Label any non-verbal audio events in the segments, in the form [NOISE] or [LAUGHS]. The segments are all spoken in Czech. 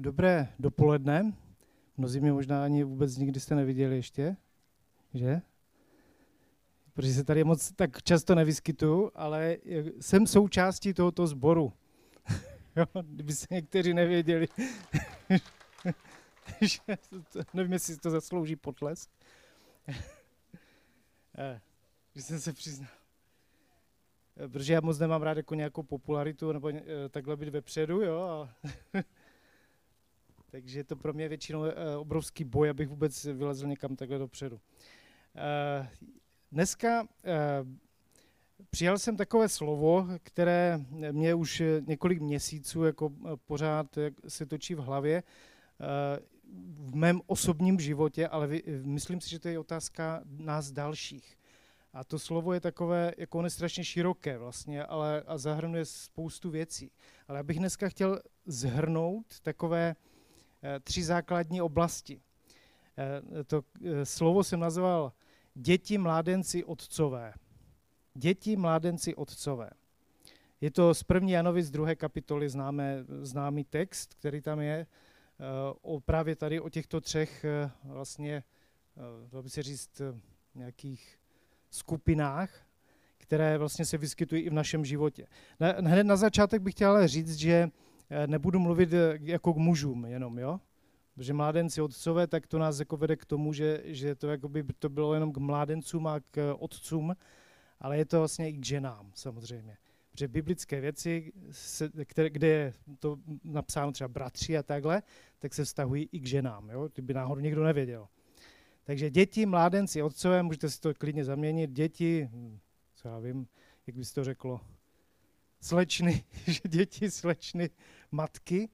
dobré dopoledne. Mnozí mě možná ani vůbec nikdy jste neviděli ještě, že? Protože se tady moc tak často nevyskytuju, ale jsem součástí tohoto sboru. [LAUGHS] Kdyby se někteří nevěděli, [LAUGHS] nevím, jestli to zaslouží potlesk. [LAUGHS] Eh, že jsem se přiznal. Eh, protože já moc nemám rád jako nějakou popularitu nebo eh, takhle být vepředu, jo. A takže je to pro mě většinou obrovský boj, abych vůbec vylezl někam takhle dopředu. Dneska přijal jsem takové slovo, které mě už několik měsíců jako pořád se točí v hlavě v mém osobním životě, ale myslím si, že to je otázka nás dalších. A to slovo je takové, jako ono je strašně široké vlastně, ale a zahrnuje spoustu věcí. Ale já bych dneska chtěl zhrnout takové eh, tři základní oblasti. Eh, to eh, slovo jsem nazval děti, mládenci, otcové. Děti, mládenci, otcové. Je to z první Janovi z druhé kapitoly známé, známý text, který tam je, o právě tady o těchto třech vlastně, dalo by se říct, nějakých skupinách, které vlastně se vyskytují i v našem životě. Hned na začátek bych chtěl ale říct, že eh, nebudu mluvit eh, jako k mužům jenom, jo? Protože mládenci otcové, tak to nás jako vede k tomu, že, že to jako by to bylo jenom k mládencům a k otcům, ale je to vlastně i k ženám samozřejmě. Protože biblické věci, se, které, kde je to napsáno třeba bratři a takhle, tak se vztahují i k ženám, jo? kdyby náhodou někdo nevěděl. Takže děti, mládenci, otcové, můžete si to klidně zaměnit, děti, hm, co já vím, jak bys to řeklo, slečny, [LAUGHS] že děti, slečny, matky,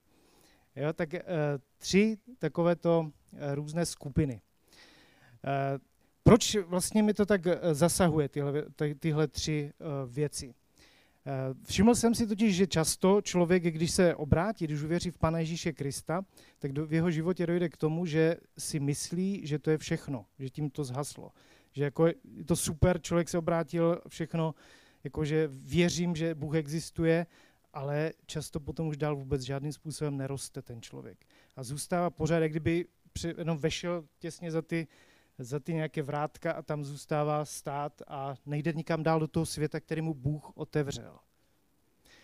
jo, tak e, tři takovéto e, různé skupiny. E, proč vlastně mi to tak zasahuje, tyhle, tyhle tři věci? Eh, všiml jsem si totiž, že často člověk, když se obrátí, když uvěří v Pana Ježíše Krista, tak v jeho životě dojde k tomu, že si myslí, že to je všechno, že tím to zhaslo. Že jako je to super, člověk se obrátil, všechno, jakože věřím, že Bůh existuje, ale často potom už dál vůbec žádným způsobem neroste ten člověk. A zůstává pořád, jak kdyby jenom vešel těsně za ty za ty nějaké vrátka a tam zůstává stát a nejde nikam dál do toho světa, který mu Bůh otevřel.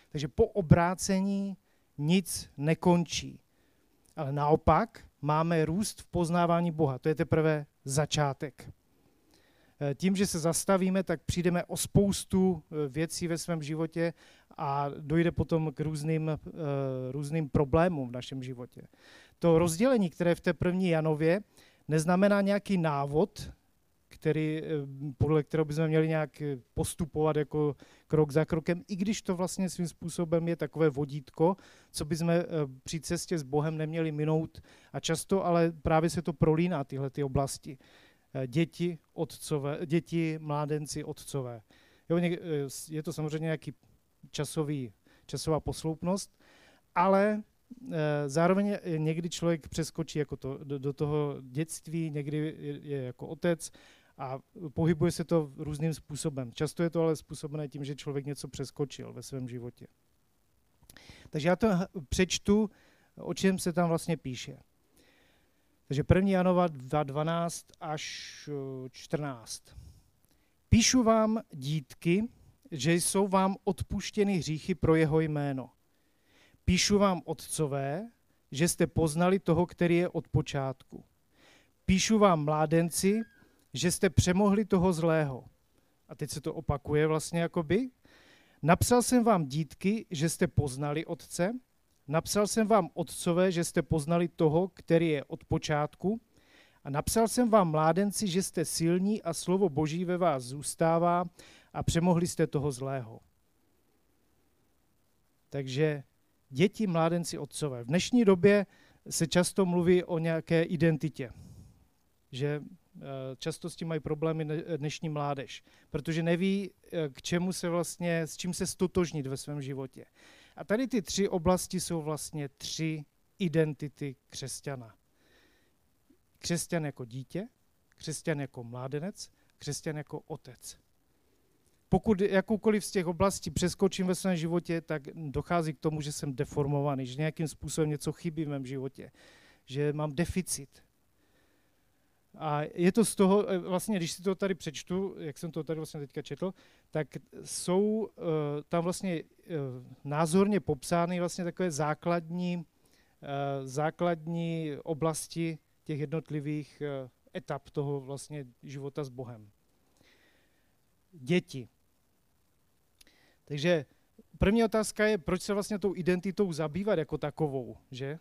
Takže po obrácení nic nekončí. Ale naopak máme růst v poznávání Boha. To je teprve začátek. E, tím, že se zastavíme, tak přijdeme o spoustu e, věcí ve svém životě a dojde potom k různým, e, různým problémům v našem životě. To rozdělení, které v té první Janově neznamená nějaký návod, který, eh, podle kterého bychom měli nějak eh, postupovat jako krok za krokem, i když to vlastně svým způsobem je takové vodítko, co bychom eh, při cestě s Bohem neměli minout. A často ale právě se to prolíná, tyhle ty oblasti. Děti, otcové, děti, mládenci, otcové. Jo, je to samozřejmě nějaký časový, časová posloupnost, ale Eh, zároveň někdy člověk přeskočí jako to, do, do toho dětství, někdy je, je jako otec a pohybuje se to různým způsobem. Často je to ale způsobené tím, že člověk něco přeskočil ve svém životě. Takže já to přečtu, o čem se tam vlastně píše. Takže 1. Janova 12 až 14. Píšu vám, dítky, že jsou vám odpuštěny hříchy pro jeho jméno. Píšu vám, otcové, že jste poznali toho, který je od počátku. Píšu vám, mládenci, že jste přemohli toho zlého. A teď se to opakuje vlastně jakoby. Napsal jsem vám, dítky, že jste poznali otce. Napsal jsem vám, otcové, že jste poznali toho, který je od počátku. A napsal jsem vám, mládenci, že jste silní a slovo Boží ve vás zůstává a přemohli jste toho zlého. Takže děti, mládenci, otcové. V dnešní době se často mluví o nějaké identitě, že eh, často s tím mají problémy dnešní mládež, protože neví, eh, k čemu se vlastně, s čím se stotožnit ve svém životě. A tady ty tři oblasti jsou vlastně tři identity křesťana. Křesťan jako dítě, křesťan jako mládenec, křesťan jako otec. Pokud jakoukoliv z těch oblastí přeskočím ve svém životě, tak dochází k tomu, že jsem deformovaný, že nějakým způsobem něco chybí v mém životě, že mám deficit. A je to z toho, eh, vlastně, když si to tady přečtu, jak jsem to tady vlastně teďka četl, tak jsou uh, tam vlastně uh, názorně popsány vlastně takové základní, uh, základní oblasti těch jednotlivých etap toho vlastně života s Bohem. Děti. Takže první otázka je, proč se vlastně tou identitou zabývat jako takovou, že?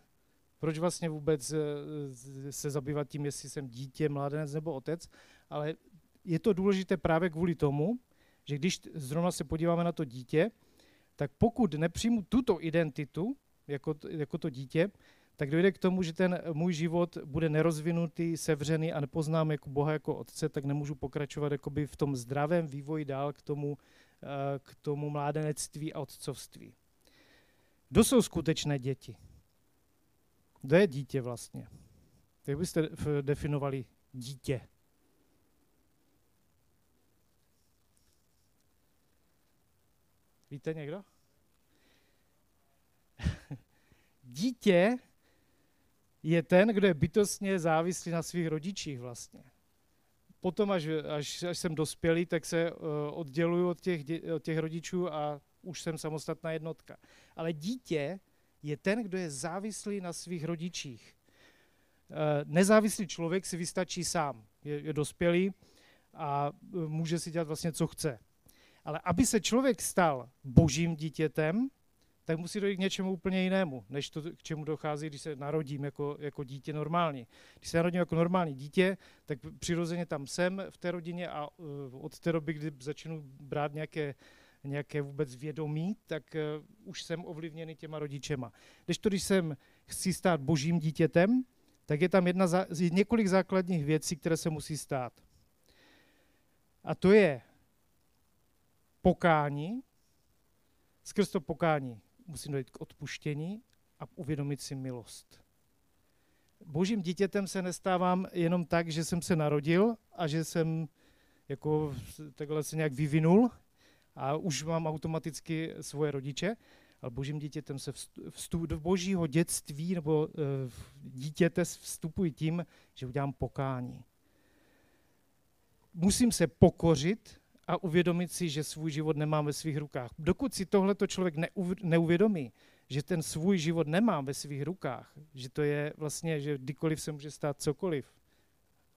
Proč vlastně vůbec eh, se zabývat tím, jestli jsem dítě, mládenec nebo otec, ale je to důležité právě kvůli tomu, že když zrovna se podíváme na to dítě, tak pokud nepřijmu tuto identitu jako, jako to dítě, tak dojde k tomu, že ten můj život bude nerozvinutý, sevřený a nepoznám jako Boha jako Otce, tak nemůžu pokračovat v tom zdravém vývoji dál k tomu, k tomu mládenectví a otcovství. Kdo jsou skutečné děti? Kdo je dítě vlastně? Jak byste definovali dítě? Víte někdo? [LAUGHS] dítě je ten, kdo je bytostně závislý na svých rodičích vlastně. Potom, až, až, až jsem dospělý, tak se uh, odděluju od těch, od těch rodičů a už jsem samostatná jednotka. Ale dítě je ten, kdo je závislý na svých rodičích. Uh, nezávislý člověk si vystačí sám. Je, je dospělý a uh, může si dělat vlastně, co chce. Ale aby se člověk stal božím dítětem, tak musí dojít k něčemu úplně jinému, než to, k čemu dochází, když se narodím jako, jako dítě normální. Když se narodím jako normální dítě, tak přirozeně tam jsem v té rodině a uh, od té doby, kdy začnu brát nějaké, nějaké vůbec vědomí, tak uh, už jsem ovlivněný těma rodičema. Když to, když jsem chci stát božím dítětem, tak je tam jedna za, několik základních věcí, které se musí stát. A to je pokání, skrz to pokání musím dojít k odpuštění a uvědomit si milost. Božím dítětem se nestávám jenom tak, že jsem se narodil a že jsem jako takhle se nějak vyvinul a už mám automaticky svoje rodiče, ale božím dítětem se vstup, do božího dětství nebo uh, dítěte vstupuji tím, že udělám pokání. Musím se pokořit a uvědomit si, že svůj život nemám ve svých rukách. Dokud si tohleto člověk neuvědomí, že ten svůj život nemám ve svých rukách, že to je vlastně, že kdykoliv se může stát cokoliv,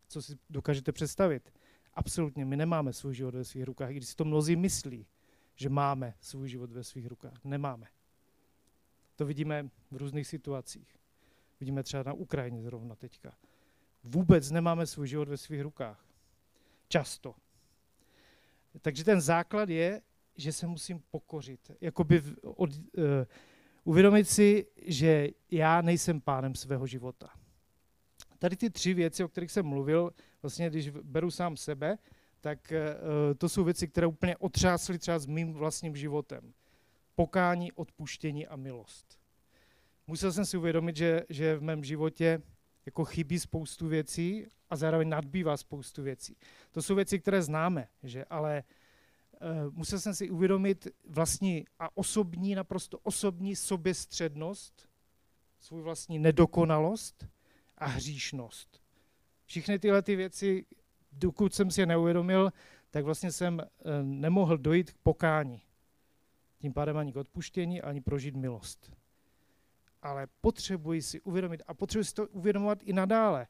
co si dokážete představit. Absolutně, my nemáme svůj život ve svých rukách, i když si to mnozí myslí, že máme svůj život ve svých rukách. Nemáme. To vidíme v různých situacích. Vidíme třeba na Ukrajině zrovna teďka. Vůbec nemáme svůj život ve svých rukách. Často. Takže ten základ je, že se musím pokořit. Jakoby od, uh, uvědomit si, že já nejsem pánem svého života. Tady ty tři věci, o kterých jsem mluvil, vlastně když beru sám sebe, tak uh, to jsou věci, které úplně otřásly třeba s mým vlastním životem. Pokání, odpuštění a milost. Musel jsem si uvědomit, že, že v mém životě jako chybí spoustu věcí a zároveň nadbývá spoustu věcí. To jsou věci, které známe, že? ale uh, musel jsem si uvědomit vlastní a osobní, naprosto osobní soběstřednost, svůj vlastní nedokonalost a hříšnost. Všechny tyhle ty věci, dokud jsem si je neuvědomil, tak vlastně jsem uh, nemohl dojít k pokání. Tím pádem ani k odpuštění, ani prožít milost ale potřebuji si uvědomit a potřebuji si to uvědomovat i nadále.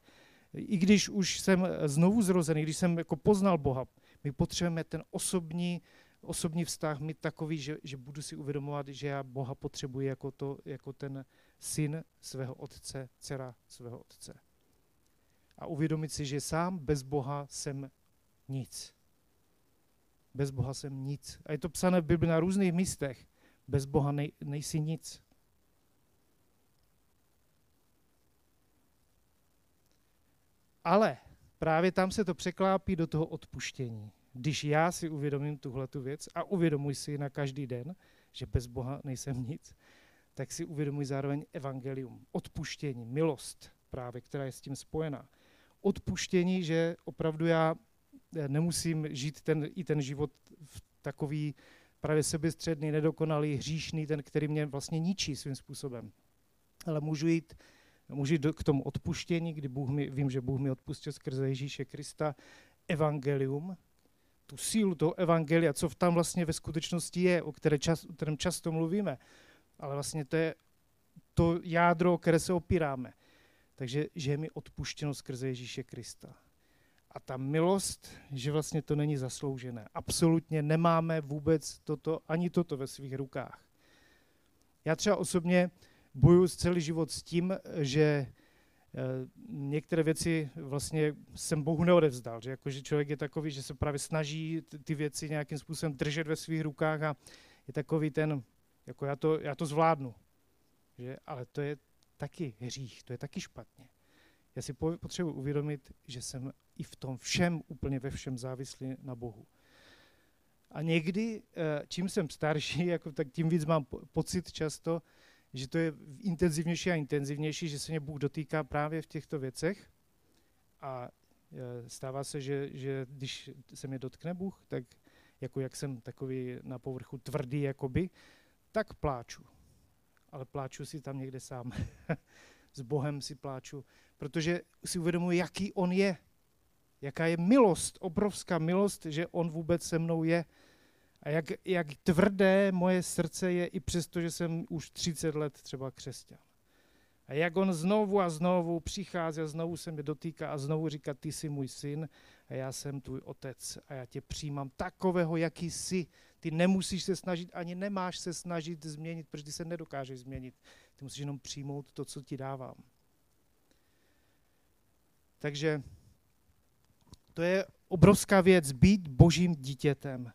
I když už jsem znovu zrozený, když jsem jako poznal Boha, my potřebujeme ten osobní, osobní vztah mít takový, že, že budu si uvědomovat, že já Boha potřebuji jako, to, jako ten syn svého otce, dcera svého otce. A uvědomit si, že sám bez Boha jsem nic. Bez Boha jsem nic. A je to psané v Bibli na různých místech. Bez Boha nej, nejsi nic. Ale právě tam se to překlápí do toho odpuštění. Když já si uvědomím tuhle tu věc a uvědomuji si na každý den, že bez Boha nejsem nic, tak si uvědomuji zároveň evangelium, odpuštění, milost právě, která je s tím spojená. Odpuštění, že opravdu já nemusím žít ten, i ten život v takový právě sebestředný, nedokonalý, hříšný, ten, který mě vlastně ničí svým způsobem. Ale můžu jít, můžu k tomu odpuštění, kdy Bůh mi, vím, že Bůh mi odpustil skrze Ježíše Krista, evangelium, tu sílu toho evangelia, co tam vlastně ve skutečnosti je, o, které čas, o kterém často mluvíme. Ale vlastně to je to jádro, o které se opíráme. Takže, že je mi odpuštěno skrze Ježíše Krista. A ta milost, že vlastně to není zasloužené. Absolutně nemáme vůbec toto, ani toto ve svých rukách. Já třeba osobně bojuji celý život s tím, že eh, některé věci vlastně jsem Bohu neodevzdal, že, jako, že člověk je takový, že se právě snaží ty věci nějakým způsobem držet ve svých rukách a je takový ten, jako já to, já to zvládnu. Že? Ale to je taky hřích, to je taky špatně. Já si potřebuji uvědomit, že jsem i v tom všem, úplně ve všem závislý na Bohu. A někdy, eh, čím jsem starší, [LAUGHS] jako, tak tím víc mám pocit často, že to je intenzivnější a intenzivnější, že se mě Bůh dotýká právě v těchto věcech. A eh, stává se, že, že když se mě dotkne Bůh, tak jako jak jsem takový na povrchu tvrdý jakoby, tak pláču. Ale pláču si tam někde sám. [LAUGHS] S Bohem si pláču, protože si uvědomuji, jaký On je. Jaká je milost, obrovská milost, že On vůbec se mnou je. A jak, jak tvrdé moje srdce je i přesto, že jsem už 30 let třeba křesťan. A jak on znovu a znovu přichází a znovu se mě dotýká a znovu říká, ty jsi můj syn a já jsem tvůj otec a já tě přijímám takového, jaký jsi. Ty nemusíš se snažit, ani nemáš se snažit změnit, protože ty se nedokážeš změnit. Ty musíš jenom přijmout to, co ti dávám. Takže to je obrovská věc, být božím dítětem.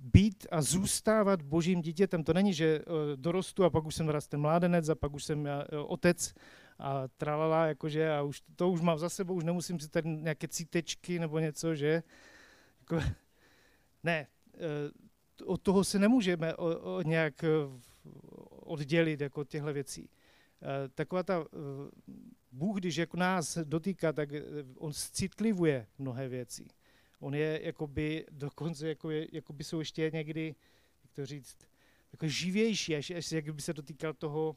Být a zůstávat božím dítětem. To není, že eh, dorostu a pak už jsem ten mládenec a pak už jsem eh, otec a tralala, jakože a už to už mám za sebou, už nemusím si tady nějaké cítečky nebo něco, že? Jako, [LAUGHS] ne, eh, od toho se nemůžeme nějak oddělit jako těchto věcí. Taková ta Bůh, když jako nás dotýká, tak on citlivuje mnohé věci. On je jakoby, dokonce jako je, jakoby jsou ještě někdy, jak to říct, jako živější, až, až jak by se dotýkal toho,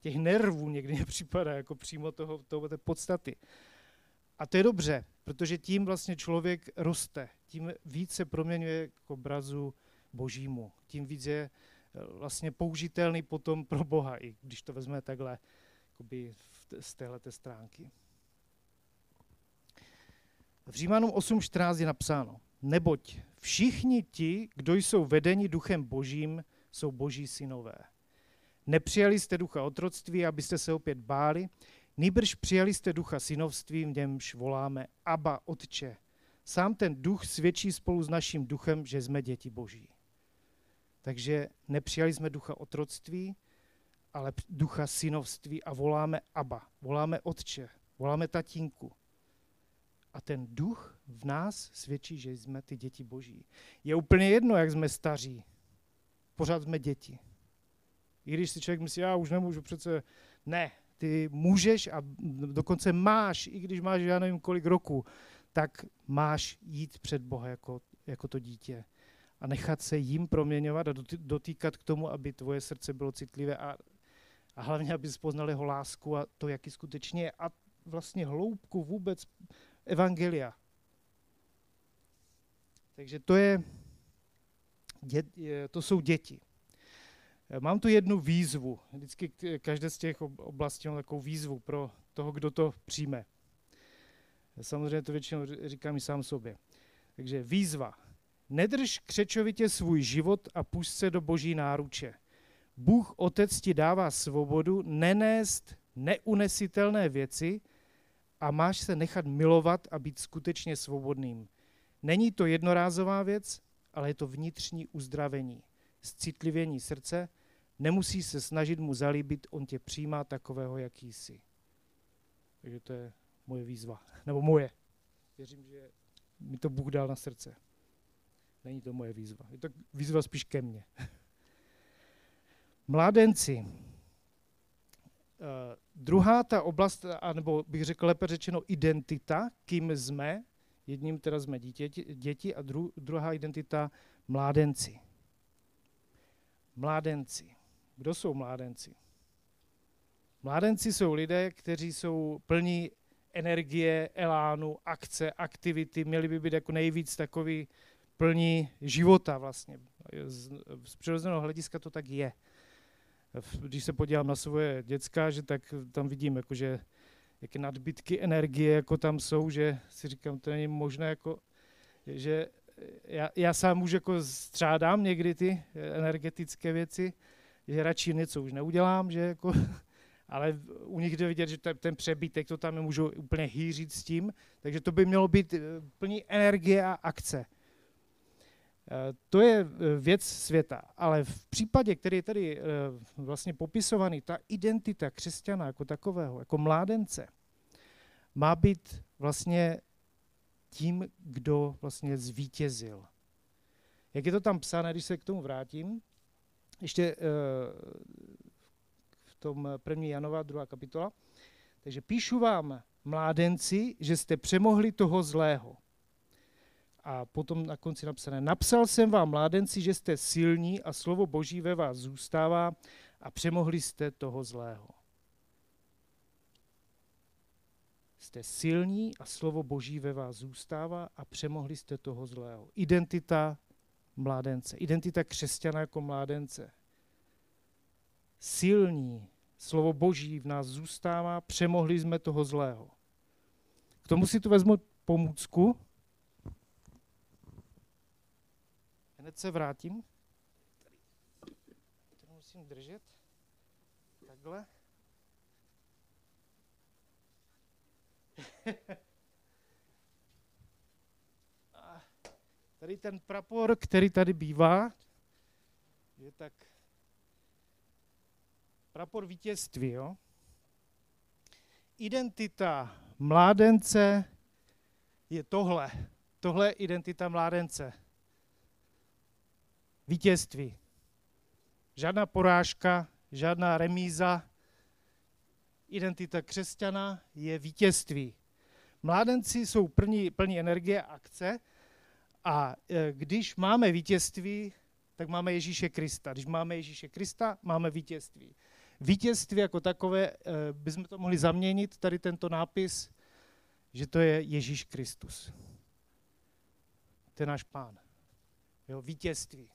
těch nervů někdy [LAUGHS] mě připadá, jako přímo toho, toho té podstaty. A to je dobře, protože tím vlastně člověk roste, tím víc se proměňuje k obrazu božímu, tím víc je eh, vlastně použitelný potom pro Boha, i když to vezme takhle z téhleté stránky. V Římanům 8.14 je napsáno, neboť všichni ti, kdo jsou vedeni duchem božím, jsou boží synové. Nepřijali jste ducha otroctví, abyste se opět báli, nýbrž přijali jste ducha synovství, v němž voláme Abba, Otče. Sám ten duch svědčí spolu s naším duchem, že jsme děti boží. Takže nepřijali jsme ducha otroctví, ale ducha synovství a voláme Aba, voláme Otče, voláme Tatínku. A ten duch v nás svědčí, že jsme ty děti boží. Je úplně jedno, jak jsme staří. Pořád jsme děti. I když si člověk myslí, já už nemůžu přece, ne, ty můžeš a dokonce máš, i když máš já nevím kolik roku, tak máš jít před Boha jako, jako to dítě a nechat se jim proměňovat a dotýkat k tomu, aby tvoje srdce bylo citlivé a a hlavně, aby poznal jeho lásku a to, jaký skutečně je a vlastně hloubku vůbec evangelia. Takže to je, to jsou děti. Mám tu jednu výzvu. Vždycky každé z těch oblastí mám takovou výzvu pro toho, kdo to přijme. Samozřejmě to většinou říkám i sám sobě. Takže výzva. Nedrž křečovitě svůj život a pusť se do boží náruče. Bůh Otec ti dává svobodu nenést neunesitelné věci a máš se nechat milovat a být skutečně svobodným. Není to jednorázová věc, ale je to vnitřní uzdravení, zcitlivění srdce, nemusíš se snažit mu zalíbit, on tě přijímá takového, jaký jsi. Takže to je moje výzva, [LAUGHS] nebo moje. Věřím, že mi to Bůh dal na srdce. Není to moje výzva. Je to výzva spíš ke mně. [LAUGHS] Mládenci. Uh, druhá ta oblast, anebo bych řekl lépe řečeno identita, kým jsme, jedním teda jsme dítě, děti a dru, druhá identita Mládenci. Mládenci. Kdo jsou mládenci? Mládenci jsou lidé, kteří jsou plní energie, elánu, akce, aktivity, měli by být jako nejvíc takový plní života vlastně. Z, z přirozeného hlediska to tak je. Když se podívám na svoje děcka, že tak tam vidím, jako, že jaké nadbytky energie jako tam jsou, že si říkám, to není možné, jako, že já, já sám už jako střádám někdy ty energetické věci, že radši něco už neudělám, že jako, [LAUGHS] ale u nich jde vidět, že ten přebytek, to tam můžou úplně hýřit s tím, takže to by mělo být eh, plný energie a akce. Eh, to je eh, věc světa, ale v případě, který je tady vlastně popisovaný, ta identita křesťana jako takového, jako mládence, má být vlastně tím, kdo vlastně zvítězil. Jak je to tam psané, když se k tomu vrátím, ještě v tom první Janova, druhá kapitola. Takže píšu vám, mládenci, že jste přemohli toho zlého. A potom na konci napsané, napsal jsem vám, mládenci, že jste silní a slovo Boží ve vás zůstává a přemohli jste toho zlého. Jste silní a slovo Boží ve vás zůstává a přemohli jste toho zlého. Identita mládence, identita křesťana jako mládence. Silní, slovo Boží v nás zůstává, přemohli jsme toho zlého. K tomu si tu vezmu pomůcku. Hned se vrátím. Tady musím držet. Takhle. [LAUGHS] Tady ten prapor, který tady bývá, je tak prapor vítězství. Jo? Identita mládence je tohle. Tohle je identita mládence. Vítězství. Žádná porážka, žádná remíza. Identita křesťana je vítězství. Mládenci jsou plní, plní energie a akce a e, když máme vítězství, tak máme Ježíše Krista. Když máme Ježíše Krista, máme vítězství. Vítězství jako takové e, bychom to mohli zaměnit, tady tento nápis, že to je Ježíš Kristus. To je náš pán. Jo, vítězství.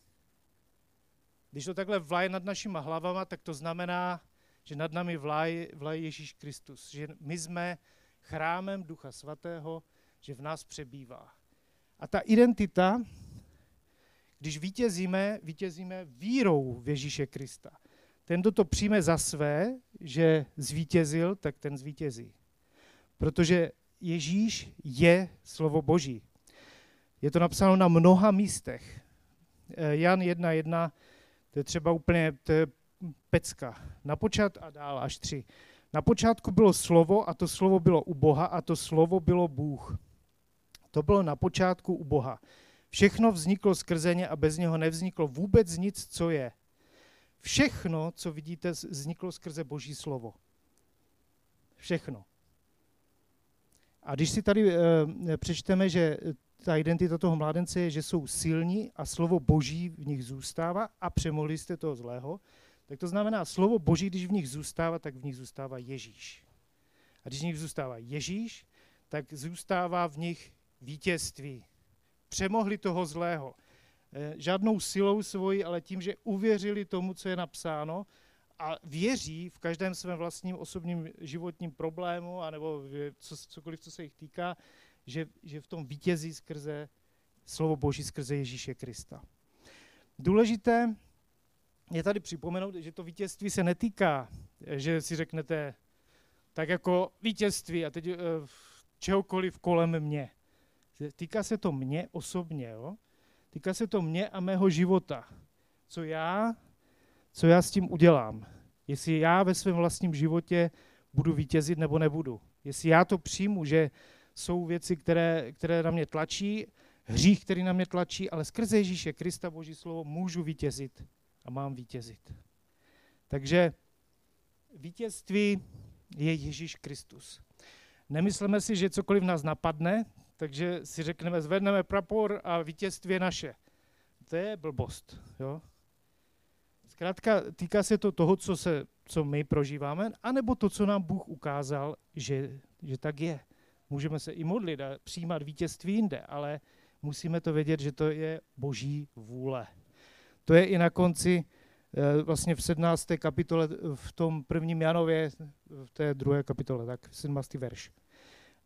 Když to takhle vlaje nad našima hlavama, tak to znamená, že nad nami vlaje, vlaje Ježíš Kristus. Že my jsme chrámem Ducha Svatého, že v nás přebývá. A ta identita, když vítězíme, vítězíme vírou v Ježíše Krista. Ten, kdo to přijme za své, že zvítězil, tak ten zvítězí. Protože Ježíš je slovo Boží. Je to napsáno na mnoha místech. Eh, Jan 1.1, to je třeba úplně to je pecka. Na počát a dál až tři. Na počátku bylo slovo a to slovo bylo u Boha a to slovo bylo Bůh. To bylo na počátku u Boha. Všechno vzniklo skrze ně a bez něho nevzniklo vůbec nic, co je. Všechno, co vidíte, vzniklo skrze Boží slovo. Všechno. A když si tady e, přečteme, že ta identita toho mládence je, že jsou silní a slovo Boží v nich zůstává a přemohli jste toho zlého, tak to znamená, slovo Boží, když v nich zůstává, tak v nich zůstává Ježíš. A když v nich zůstává Ježíš, tak zůstává v nich vítězství. Přemohli toho zlého. Eh, žádnou silou svojí, ale tím, že uvěřili tomu, co je napsáno a věří v každém svém vlastním osobním životním problému, anebo co, cokoliv, co se jich týká, že, že v tom vítězí skrze slovo Boží, skrze Ježíše Krista. Důležité je tady připomenout, že to vítězství se netýká, že si řeknete, tak jako vítězství a teď uh, čehokoliv kolem mě. Týká se to mě osobně, jo? Týká se to mě a mého života. Co já, co já s tím udělám. Jestli já ve svém vlastním životě budu vítězit nebo nebudu. Jestli já to přijmu, že jsou věci, které, které na mě tlačí, hřích, který na mě tlačí, ale skrze Ježíše Krista, Boží slovo, můžu vítězit a mám vítězit. Takže vítězství je Ježíš Kristus. Nemyslíme si, že cokoliv nás napadne, takže si řekneme, zvedneme prapor a vítězství je naše. to je blbost. Jo? Zkrátka týká se to toho, co, se, co my prožíváme, anebo to, co nám Bůh ukázal, že, že tak je. Můžeme se i modlit a přijímat vítězství jinde, ale musíme to vědět, že to je boží vůle. To je i na konci, eh, vlastně v 17. kapitole, v tom prvním Janově, v té druhé kapitole, tak 17. verš.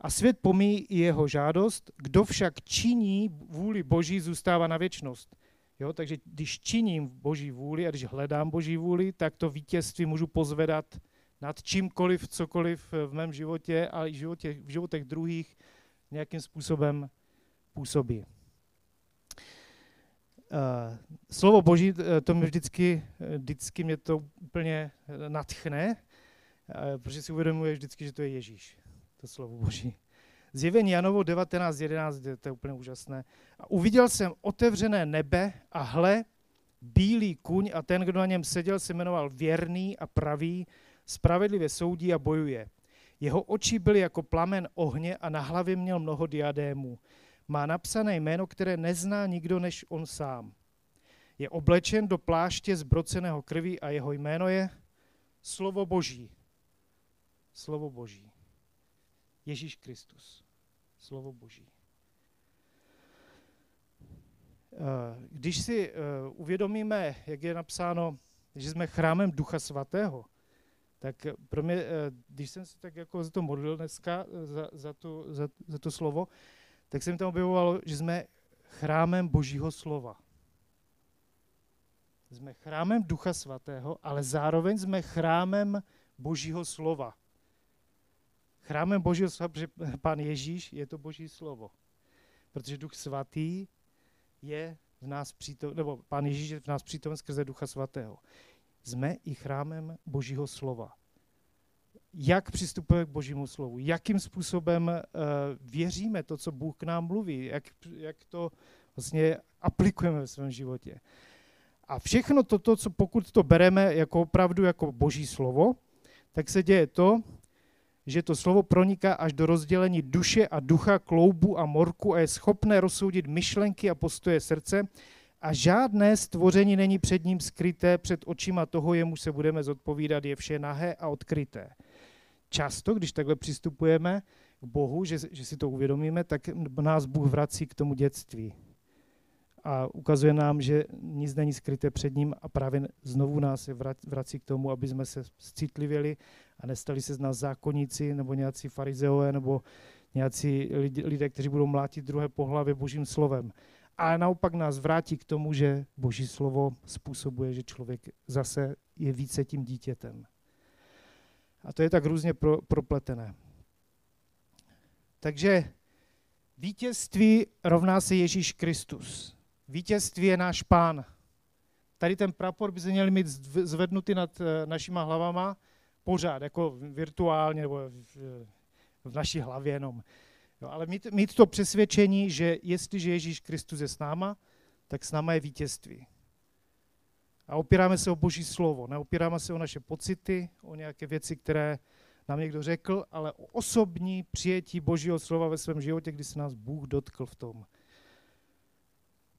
A svět pomíjí i jeho žádost, kdo však činí vůli Boží, zůstává na věčnost. Jo, takže když činím Boží vůli a když hledám Boží vůli, tak to vítězství můžu pozvedat nad čímkoliv, cokoliv v mém životě a i životě, v životech druhých nějakým způsobem působí. Uh, slovo Boží, eh, to mě vždycky, eh, vždycky mě to úplně natchne, protože si uvědomuji vždycky, že to je Ježíš, to slovo Boží. Zjevení Janovo 19.11, to je úplně úžasné. A uviděl jsem otevřené nebe a hle, bílý kuň a ten, kdo na něm seděl, se jmenoval věrný a pravý, spravedlivě soudí a bojuje. Jeho oči byly jako plamen ohně a na hlavě měl mnoho diadémů. Má napsané jméno, které nezná nikdo než on sám. Je oblečen do pláště zbroceného krví a jeho jméno je Slovo Boží. Slovo Boží. Ježíš Kristus. Slovo Boží. Eh, když si eh, uvědomíme, jak je napsáno, že jsme chrámem Ducha Svatého, tak pro mě, eh, když jsem se tak jako za to modlil dneska, za, za, tu, za, za to slovo, tak jsem tam objevovalo, že jsme chrámem Božího slova. Jsme chrámem Ducha Svatého, ale zároveň jsme chrámem Božího slova. Chrámem Božího slova, protože Pán Ježíš je to Boží slovo. Protože Duch Svatý je v nás přítom, nebo Pán Ježíš je v nás přítomen skrze Ducha Svatého. Jsme i chrámem Božího slova. Jak přistupujeme k Božímu slovu? Jakým způsobem uh, věříme to, co Bůh k nám mluví? Jak, jak to vlastně aplikujeme ve svém životě? A všechno toto, co pokud to bereme jako opravdu jako Boží slovo, tak se děje to, že to slovo proniká až do rozdělení duše a ducha, kloubu a morku a je schopné rozsoudit myšlenky a postoje srdce a žádné stvoření není před ním skryté, před očima toho, jemu se budeme zodpovídat, je vše nahé a odkryté. Často, když takhle přistupujeme k Bohu, že, že si to uvědomíme, tak nás Bůh vrací k tomu dětství. A ukazuje nám, že nic není skryté před ním a právě znovu nás vrací k tomu, aby jsme se citlivěli a nestali se z nás zákonníci nebo nějací farizeové nebo nějací lidé, kteří budou mlátit druhé po hlavě božím slovem. A naopak nás vrátí k tomu, že boží slovo způsobuje, že člověk zase je více tím dítětem. A to je tak různě pro, propletené. Takže vítězství rovná se Ježíš Kristus. Vítězství je náš pán. Tady ten prapor by se měl mít zvednutý nad eh, našima hlavama pořád, jako virtuálně nebo v, v naší hlavě jenom. Jo, ale mít, mít to přesvědčení, že jestliže Ježíš Kristus je s náma, tak s náma je vítězství. A opíráme se o Boží slovo, neopíráme se o naše pocity, o nějaké věci, které nám někdo řekl, ale o osobní přijetí Božího slova ve svém životě, kdy se nás Bůh dotkl v tom.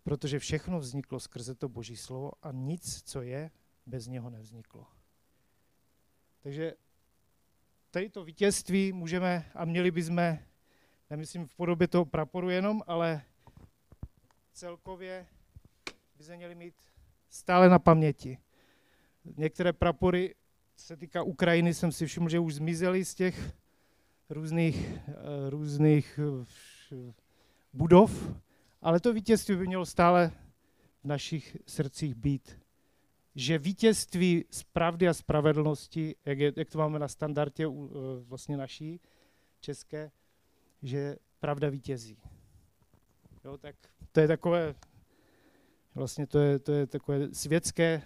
Protože všechno vzniklo skrze to Boží slovo a nic, co je, bez něho nevzniklo. Takže tady to vítězství můžeme a měli bychom, nemyslím v podobě toho praporu jenom, ale celkově by se měli mít stále na paměti. Některé prapory, se týká Ukrajiny, jsem si všiml, že už zmizely z těch různých, eh, různých eh, budov, ale to vítězství by mělo stále v našich srdcích být že vítězství z pravdy a spravedlnosti, jak, je, jak to máme na standardě uh, vlastně naší české, že pravda vítězí. Jo, tak to je takové, vlastně to je, to je takové světské,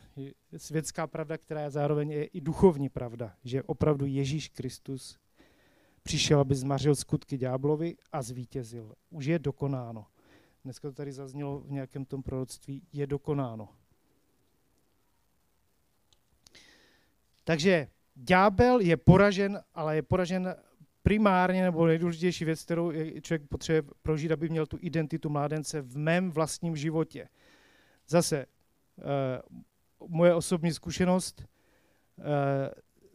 světská pravda, která je zároveň je i duchovní pravda, že opravdu Ježíš Kristus přišel, aby zmařil skutky ďáblovi a zvítězil. Už je dokonáno. Dneska to tady zaznělo v nějakém tom proroctví, je dokonáno. Takže ďábel je poražen, ale je poražen primárně, nebo nejdůležitější věc, kterou člověk potřebuje prožít, aby měl tu identitu mládence v mém vlastním životě. Zase, moje osobní zkušenost,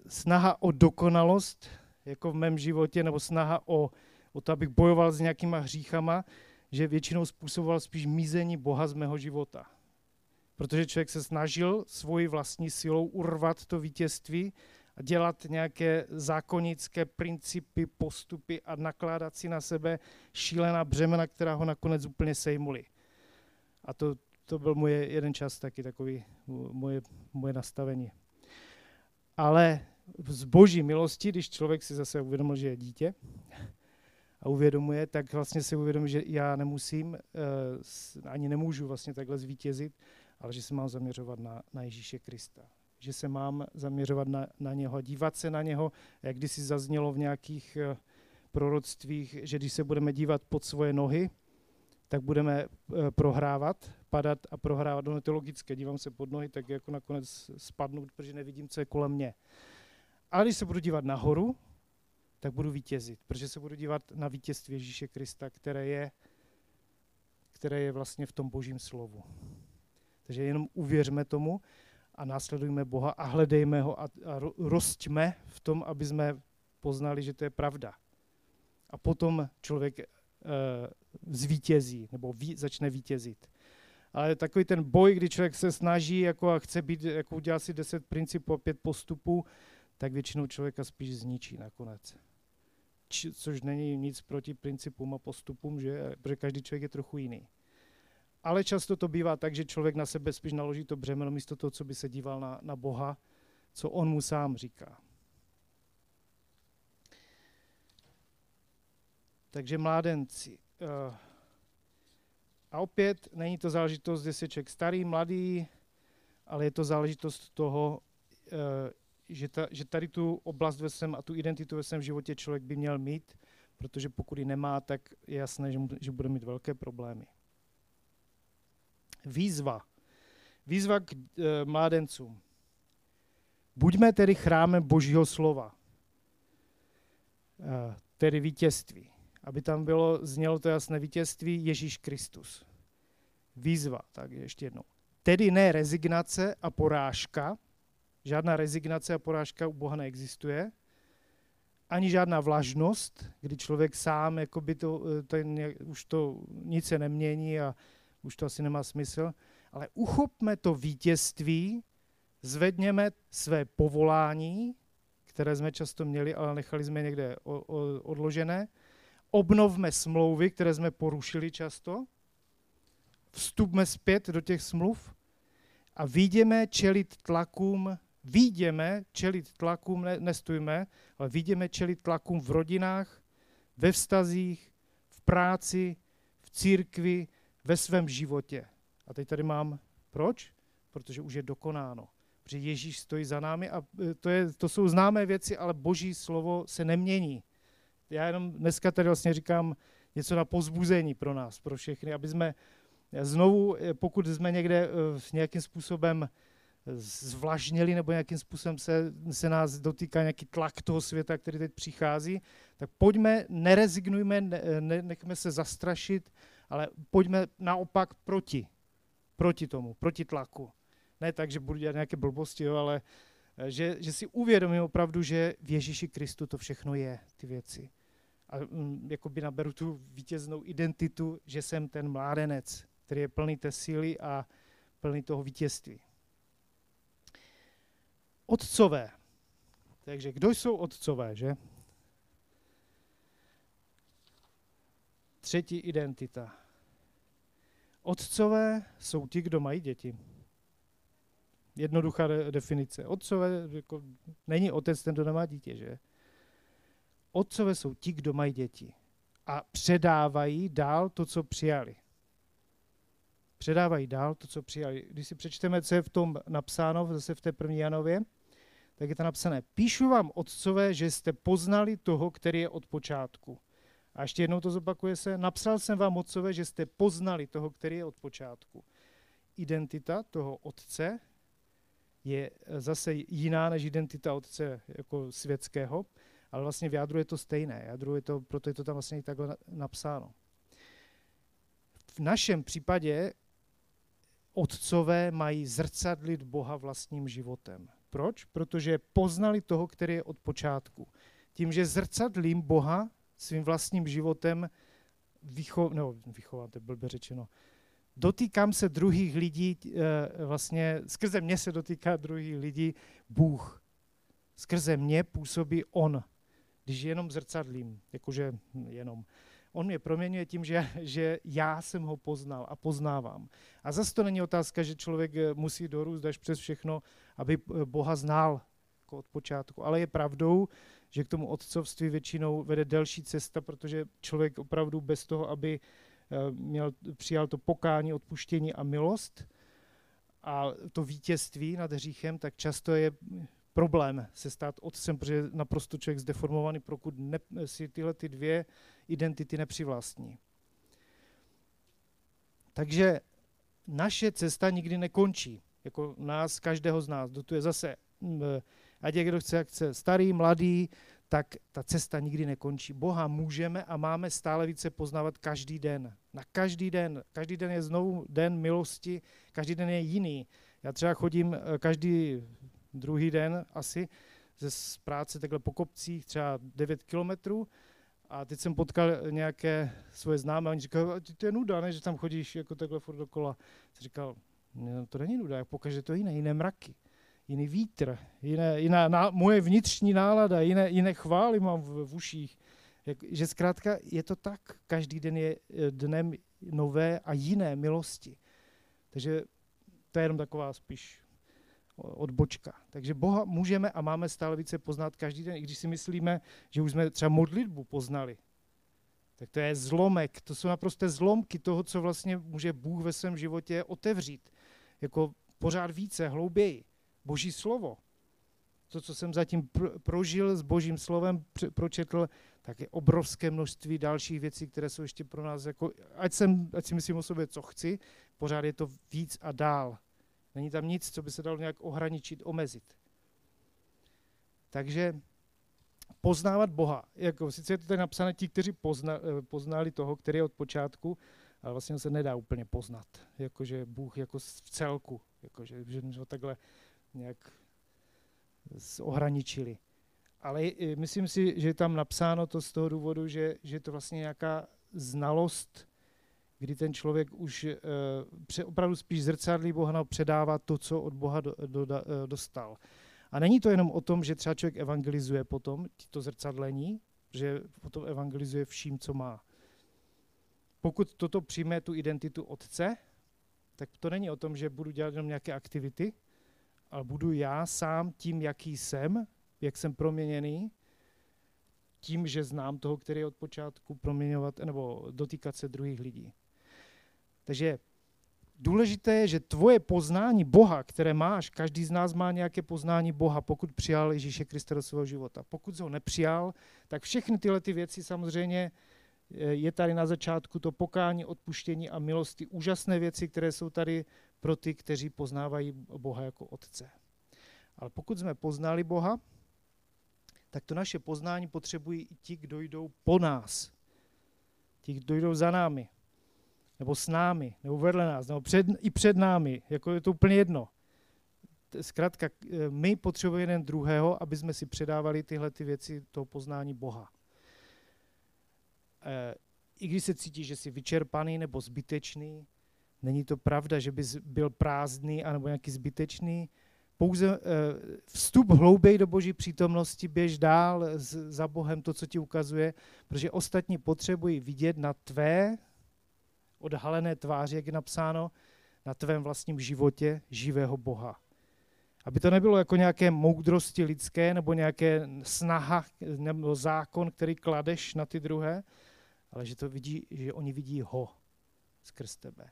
snaha o dokonalost, jako v mém životě, nebo snaha o, o to, abych bojoval s nějakýma hříchama, že většinou způsoboval spíš mizení Boha z mého života. Protože člověk se snažil svoji vlastní silou urvat to vítězství dělat nějaké zákonické principy, postupy a nakládat si na sebe šílená břemena, která ho nakonec úplně sejmuli. A to, to byl můj jeden čas taky takový moje, moje nastavení. Ale z boží milosti, když člověk si zase uvědomil, že je dítě a uvědomuje, tak vlastně si uvědomí, že já nemusím, eh, ani nemůžu vlastně takhle zvítězit, ale že se mám zaměřovat na, na Ježíše Krista. Že se mám zaměřovat na, na něho dívat se na něho, jak kdysi zaznělo v nějakých uh, proroctvích, že když se budeme dívat pod svoje nohy, tak budeme uh, prohrávat, padat a prohrávat. No, to logické, dívám se pod nohy, tak jako nakonec spadnu, protože nevidím, co je kolem mě. Ale když se budu dívat nahoru, tak budu vítězit, protože se budu dívat na vítězství Ježíše Krista, které je, které je vlastně v tom božím slovu. Takže jenom uvěřme tomu a následujme Boha a hledejme ho a, a rostíme v tom, aby jsme poznali, že to je pravda. A potom člověk e, zvítězí nebo ví, začne vítězit. Ale takový ten boj, kdy člověk se snaží jako a chce být, jako udělat si deset principů a pět postupů, tak většinou člověka spíš zničí nakonec. Č, což není nic proti principům a postupům, že? protože každý člověk je trochu jiný. Ale často to bývá tak, že člověk na sebe spíš naloží to břemeno místo toho, co by se díval na, na Boha, co on mu sám říká. Takže mládenci. Uh, a opět není to záležitost, že se člověk starý, mladý, ale je to záležitost toho, uh, že, ta, že tady tu oblast ve svém a tu identitu ve svém životě člověk by měl mít, protože pokud ji nemá, tak je jasné, že, mu, že bude mít velké problémy. Výzva. Výzva k e, mládencům. Buďme tedy chrámem Božího slova, e, tedy vítězství. Aby tam bylo, znělo to jasné vítězství Ježíš Kristus. Výzva, tak ještě jednou. Tedy ne rezignace a porážka, žádná rezignace a porážka u Boha neexistuje, ani žádná vlažnost, kdy člověk sám jakoby to, e, to, už to nic se nemění a už to asi nemá smysl, ale uchopme to vítězství, zvedněme své povolání, které jsme často měli, ale nechali jsme někde odložené, obnovme smlouvy, které jsme porušili často, vstupme zpět do těch smluv a vidíme čelit tlakům, vidíme čelit tlakům, ne, nestujme, ale vidíme čelit tlakům v rodinách, ve vztazích, v práci, v církvi, ve svém životě. A teď tady mám, proč? Protože už je dokonáno. Protože Ježíš stojí za námi a e, to, je, to jsou známé věci, ale boží slovo se nemění. Já jenom dneska tady vlastně říkám něco na pozbuzení pro nás, pro všechny, aby jsme znovu, e, pokud jsme někde e, nějakým způsobem zvlažněli nebo nějakým způsobem se, se nás dotýká nějaký tlak toho světa, který teď přichází, tak pojďme, nerezignujme, ne, ne, nechme se zastrašit, ale pojďme naopak proti. Proti tomu, proti tlaku. Ne tak, že budu dělat nějaké blbosti, jo, ale eh, že, že si uvědomím opravdu, že v Ježíši Kristu to všechno je, ty věci. A mm, jakoby naberu tu vítěznou identitu, že jsem ten mládenec, který je plný té síly a plný toho vítězství. Otcové. Takže kdo jsou otcové, že? Třetí identita. Otcové jsou ti, kdo mají děti. Jednoduchá de- definice. Otcové, jako, není otec ten, kdo nemá dítě, že? Otcové jsou ti, kdo mají děti a předávají dál to, co přijali. Předávají dál to, co přijali. Když si přečteme, co je v tom napsáno, zase v té první Janově, tak je to napsané. Píšu vám, otcové, že jste poznali toho, který je od počátku. A ještě jednou to zopakuje se. Napsal jsem vám, otcové, že jste poznali toho, který je od počátku. Identita toho otce je zase jiná než identita otce jako světského, ale vlastně v jádru je to stejné. Jádru je to, proto je to tam vlastně takhle napsáno. V našem případě otcové mají zrcadlit Boha vlastním životem. Proč? Protože poznali toho, který je od počátku. Tím, že zrcadlím Boha svým vlastním životem, vycho, no, vychovám, to blbě řečeno, dotýkám se druhých lidí, eh, vlastně skrze mě se dotýká druhých lidí Bůh. Skrze mě působí On, když jenom zrcadlím, jakože jenom. On mě proměňuje tím, že, že já jsem ho poznal a poznávám. A zase to není otázka, že člověk eh, musí dorůst až přes všechno, aby eh, Boha znal jako od počátku. Ale je pravdou, že k tomu otcovství většinou vede delší cesta, protože člověk opravdu bez toho, aby eh, měl, přijal to pokání, odpuštění a milost a to vítězství nad hříchem, tak často je problém se stát otcem, protože je naprosto člověk zdeformovaný, pokud ne, si tyhle ty dvě identity nepřivlastní. Takže naše cesta nikdy nekončí. Jako nás, každého z nás. To je zase, ať je kdo chce, jak chce, starý, mladý, tak ta cesta nikdy nekončí. Boha můžeme a máme stále více poznávat každý den. Na každý den. Každý den je znovu den milosti, každý den je jiný. Já třeba chodím eh, každý druhý den asi ze práce takhle po kopcích, třeba 9 kilometrů. A teď jsem potkal nějaké svoje známé, oni říkali, to je nuda, ne, že tam chodíš jako takhle furt dokola. Jsem říkal, no, to není nuda, pokaždé to jiné, jiné mraky, jiný vítr, jiné, jiná ná, moje vnitřní nálada, jiné, jiné chvály mám v, v uších. Jak, že zkrátka je to tak, každý den je eh, dnem nové a jiné milosti. Takže to je jenom taková spíš odbočka. Takže Boha můžeme a máme stále více poznat každý den, i když si myslíme, že už jsme třeba modlitbu poznali. Tak to je zlomek, to jsou naprosté zlomky toho, co vlastně může Bůh ve svém životě otevřít. Jako pořád více, hlouběji. Boží slovo. To, co jsem zatím pr- prožil s Božím slovem, pr- pročetl, tak je obrovské množství dalších věcí, které jsou ještě pro nás, jako, ať, jsem, ať si myslím o sobě, co chci, pořád je to víc a dál. Není tam nic, co by se dalo nějak ohraničit, omezit. Takže poznávat Boha. Jako, sice je to tady napsané ti, kteří pozna, eh, poznali toho, který je od počátku, ale vlastně se nedá úplně poznat. Jakože Bůh jako v celku. Jakože, že ho takhle nějak ohraničili. Ale myslím si, že je tam napsáno to z toho důvodu, že, že je to vlastně nějaká znalost kdy ten člověk už pře, opravdu spíš zrcadlí Boha no, předává to, co od Boha do, do, uh, dostal. A není to jenom o tom, že třeba člověk evangelizuje potom, to zrcadlení, že potom evangelizuje vším, co má. Pokud toto přijme tu identitu otce, tak to není o tom, že budu dělat jenom nějaké aktivity, ale budu já sám tím, jaký jsem, jak jsem proměněný, tím, že znám toho, který je od počátku proměňovat nebo dotýkat se druhých lidí. Takže důležité je, že tvoje poznání Boha, které máš, každý z nás má nějaké poznání Boha, pokud přijal Ježíše Krista do svého života. Pokud ho nepřijal, tak všechny tyhle ty věci samozřejmě eh, je tady na začátku to pokání, odpuštění a milosti. Úžasné věci, které jsou tady pro ty, kteří poznávají Boha jako Otce. Ale pokud jsme poznali Boha, tak to naše poznání potřebují i ti, kdo jdou po nás. Ti, kdo jdou za námi nebo s námi, nebo vedle nás, nebo před, i před námi, jako je to úplně jedno. Zkrátka, my potřebujeme jeden druhého, aby jsme si předávali tyhle ty věci toho poznání Boha. E, I když se cítíš, že jsi vyčerpaný nebo zbytečný, není to pravda, že bys byl prázdný anebo nějaký zbytečný, pouze e, vstup hlouběji do boží přítomnosti, běž dál za Bohem to, co ti ukazuje, protože ostatní potřebují vidět na tvé odhalené tváři, jak je napsáno, na tvém vlastním životě živého Boha. Aby to nebylo jako nějaké moudrosti lidské nebo nějaké snaha nebo zákon, který kladeš na ty druhé, ale že to vidí, že oni vidí ho skrz tebe.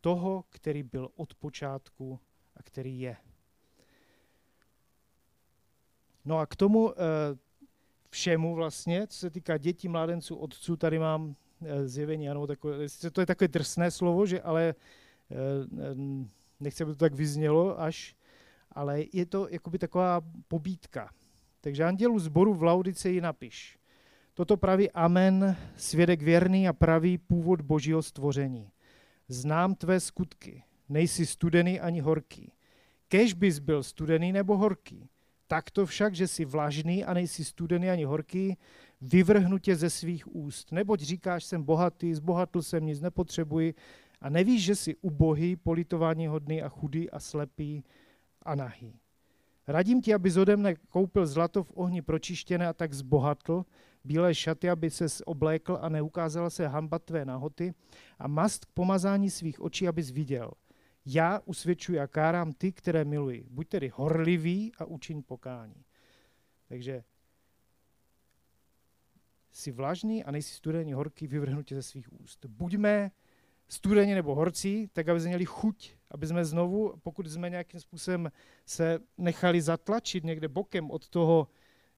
Toho, který byl od počátku a který je. No a k tomu eh, všemu vlastně, co se týká dětí, mládenců, otců, tady mám Eh, zjevení, ano, takové, to je takové drsné slovo, že ale eh, nechci, aby to tak vyznělo až, ale je to jakoby taková pobídka. Takže andělu zboru v Laudice ji napiš. Toto praví Amen, svědek věrný a pravý původ božího stvoření. Znám tvé skutky, nejsi studený ani horký. Kež bys byl studený nebo horký. Tak to však, že jsi vlažný a nejsi studený ani horký, vyvrhnu tě ze svých úst. Neboť říkáš, jsem bohatý, zbohatl jsem, nic nepotřebuji a nevíš, že jsi ubohý, politování hodný a chudý a slepý a nahý. Radím ti, aby ode mne koupil zlato v ohni pročištěné a tak zbohatl, bílé šaty, aby se oblékl a neukázala se hamba tvé nahoty a mast k pomazání svých očí, abys viděl. Já usvědčuji a kárám ty, které miluji. Buď tedy horlivý a učiň pokání. Takže jsi vlažný a nejsi studený horký, vyvrhnu tě ze svých úst. Buďme studeni nebo horcí, tak aby jsme měli chuť, aby jsme znovu, pokud jsme nějakým způsobem se nechali zatlačit někde bokem od toho,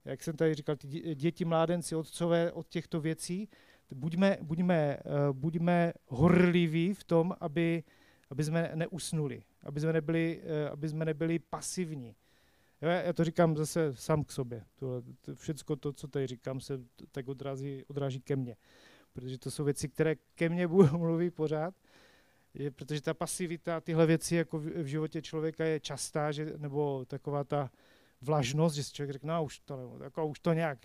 jak jsem tady říkal, ty děti, mládenci, otcové, od těchto věcí, buďme, buďme, uh, buďme horliví v tom, aby, aby jsme neusnuli, aby jsme nebyli, uh, aby jsme nebyli pasivní. Já to říkám zase sám k sobě. To, to, všecko to, co tady říkám, se tak odrazí, odráží ke mně. Protože to jsou věci, které ke mně [LAUGHS] mluví pořád. Je, protože ta pasivita, tyhle věci jako v, v životě člověka je častá, že, nebo taková ta vlažnost, že si člověk řekne, no už to, jako, už to nějak,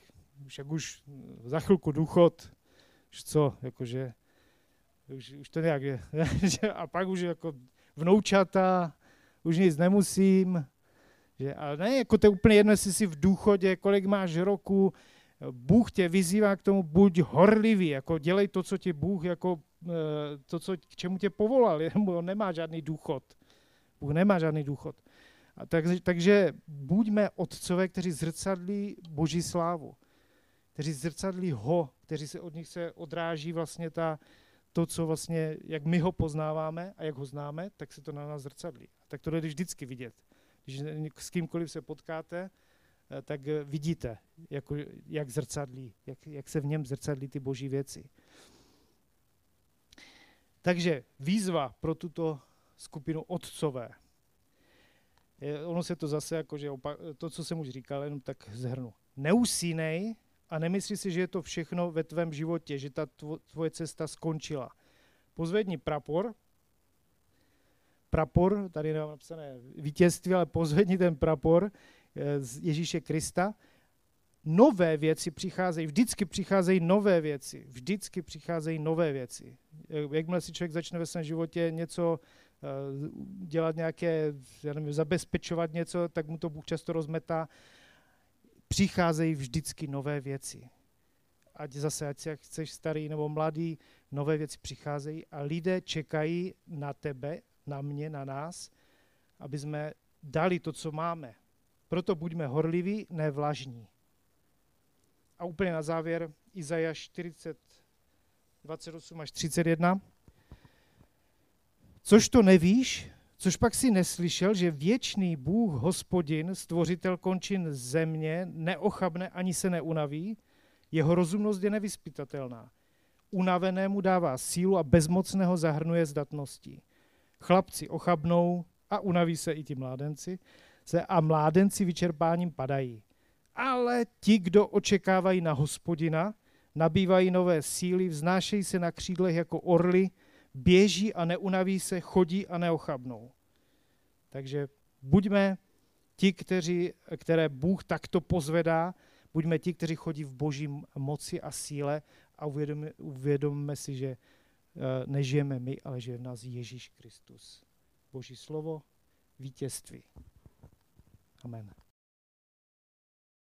už jak už za chvilku důchod, už co, jakože, už, už to nějak je. [LAUGHS] a pak už jako vnoučata, už nic nemusím, že, ale ne, jako to je úplně jedno, jestli jsi v důchodě, kolik máš roku, Bůh tě vyzývá k tomu, buď horlivý, jako dělej to, co ti Bůh, jako eh, to, co, k čemu tě povolal, [LAUGHS] on nemá žádný důchod. Bůh nemá žádný důchod. A tak, takže buďme otcové, kteří zrcadlí Boží slávu, kteří zrcadlí ho, kteří se od nich se odráží vlastně ta, to, co vlastně, jak my ho poznáváme a jak ho známe, tak se to na nás zrcadlí. A tak to jde vždycky vidět. Když s kýmkoliv se potkáte, eh, tak vidíte, jako, jak zrcadlí, jak, jak se v něm zrcadlí ty boží věci. Takže výzva pro tuto skupinu otcové. Je, ono se to zase, jako, že opak, to, co jsem už říkal, jenom tak zhrnu. Neusínej a nemyslí si, že je to všechno ve tvém životě, že ta tvoje cesta skončila. Pozvedni prapor, prapor, tady nemám napsané vítězství, ale pozvedni ten prapor eh, z Ježíše Krista. Nové věci přicházejí, vždycky přicházejí nové věci, vždycky přicházejí nové věci. Jakmile si člověk začne ve svém životě něco eh, dělat nějaké, já nevím, zabezpečovat něco, tak mu to Bůh často rozmetá. Přicházejí vždycky nové věci. Ať zase, ať si chceš starý nebo mladý, nové věci přicházejí a lidé čekají na tebe, na mě, na nás, aby jsme dali to, co máme. Proto buďme horliví, ne vlažní. A úplně na závěr Izajáš 40, 28 až 31. Což to nevíš, což pak si neslyšel, že věčný Bůh, hospodin, stvořitel končin země, neochabne ani se neunaví, jeho rozumnost je nevyspytatelná. Unavenému dává sílu a bezmocného zahrnuje zdatností. Chlapci ochabnou a unaví se i ti mládenci se a mládenci vyčerpáním padají. Ale ti, kdo očekávají na hospodina, nabývají nové síly, vznášejí se na křídlech jako orly, běží a neunaví se, chodí a neochabnou. Takže buďme ti, kteří, které Bůh takto pozvedá, buďme ti, kteří chodí v boží moci a síle a uvědomíme, uvědomíme si, že Eh, nežijeme my, ale žije v nás Ježíš Kristus. Boží slovo, vítězství. Amen.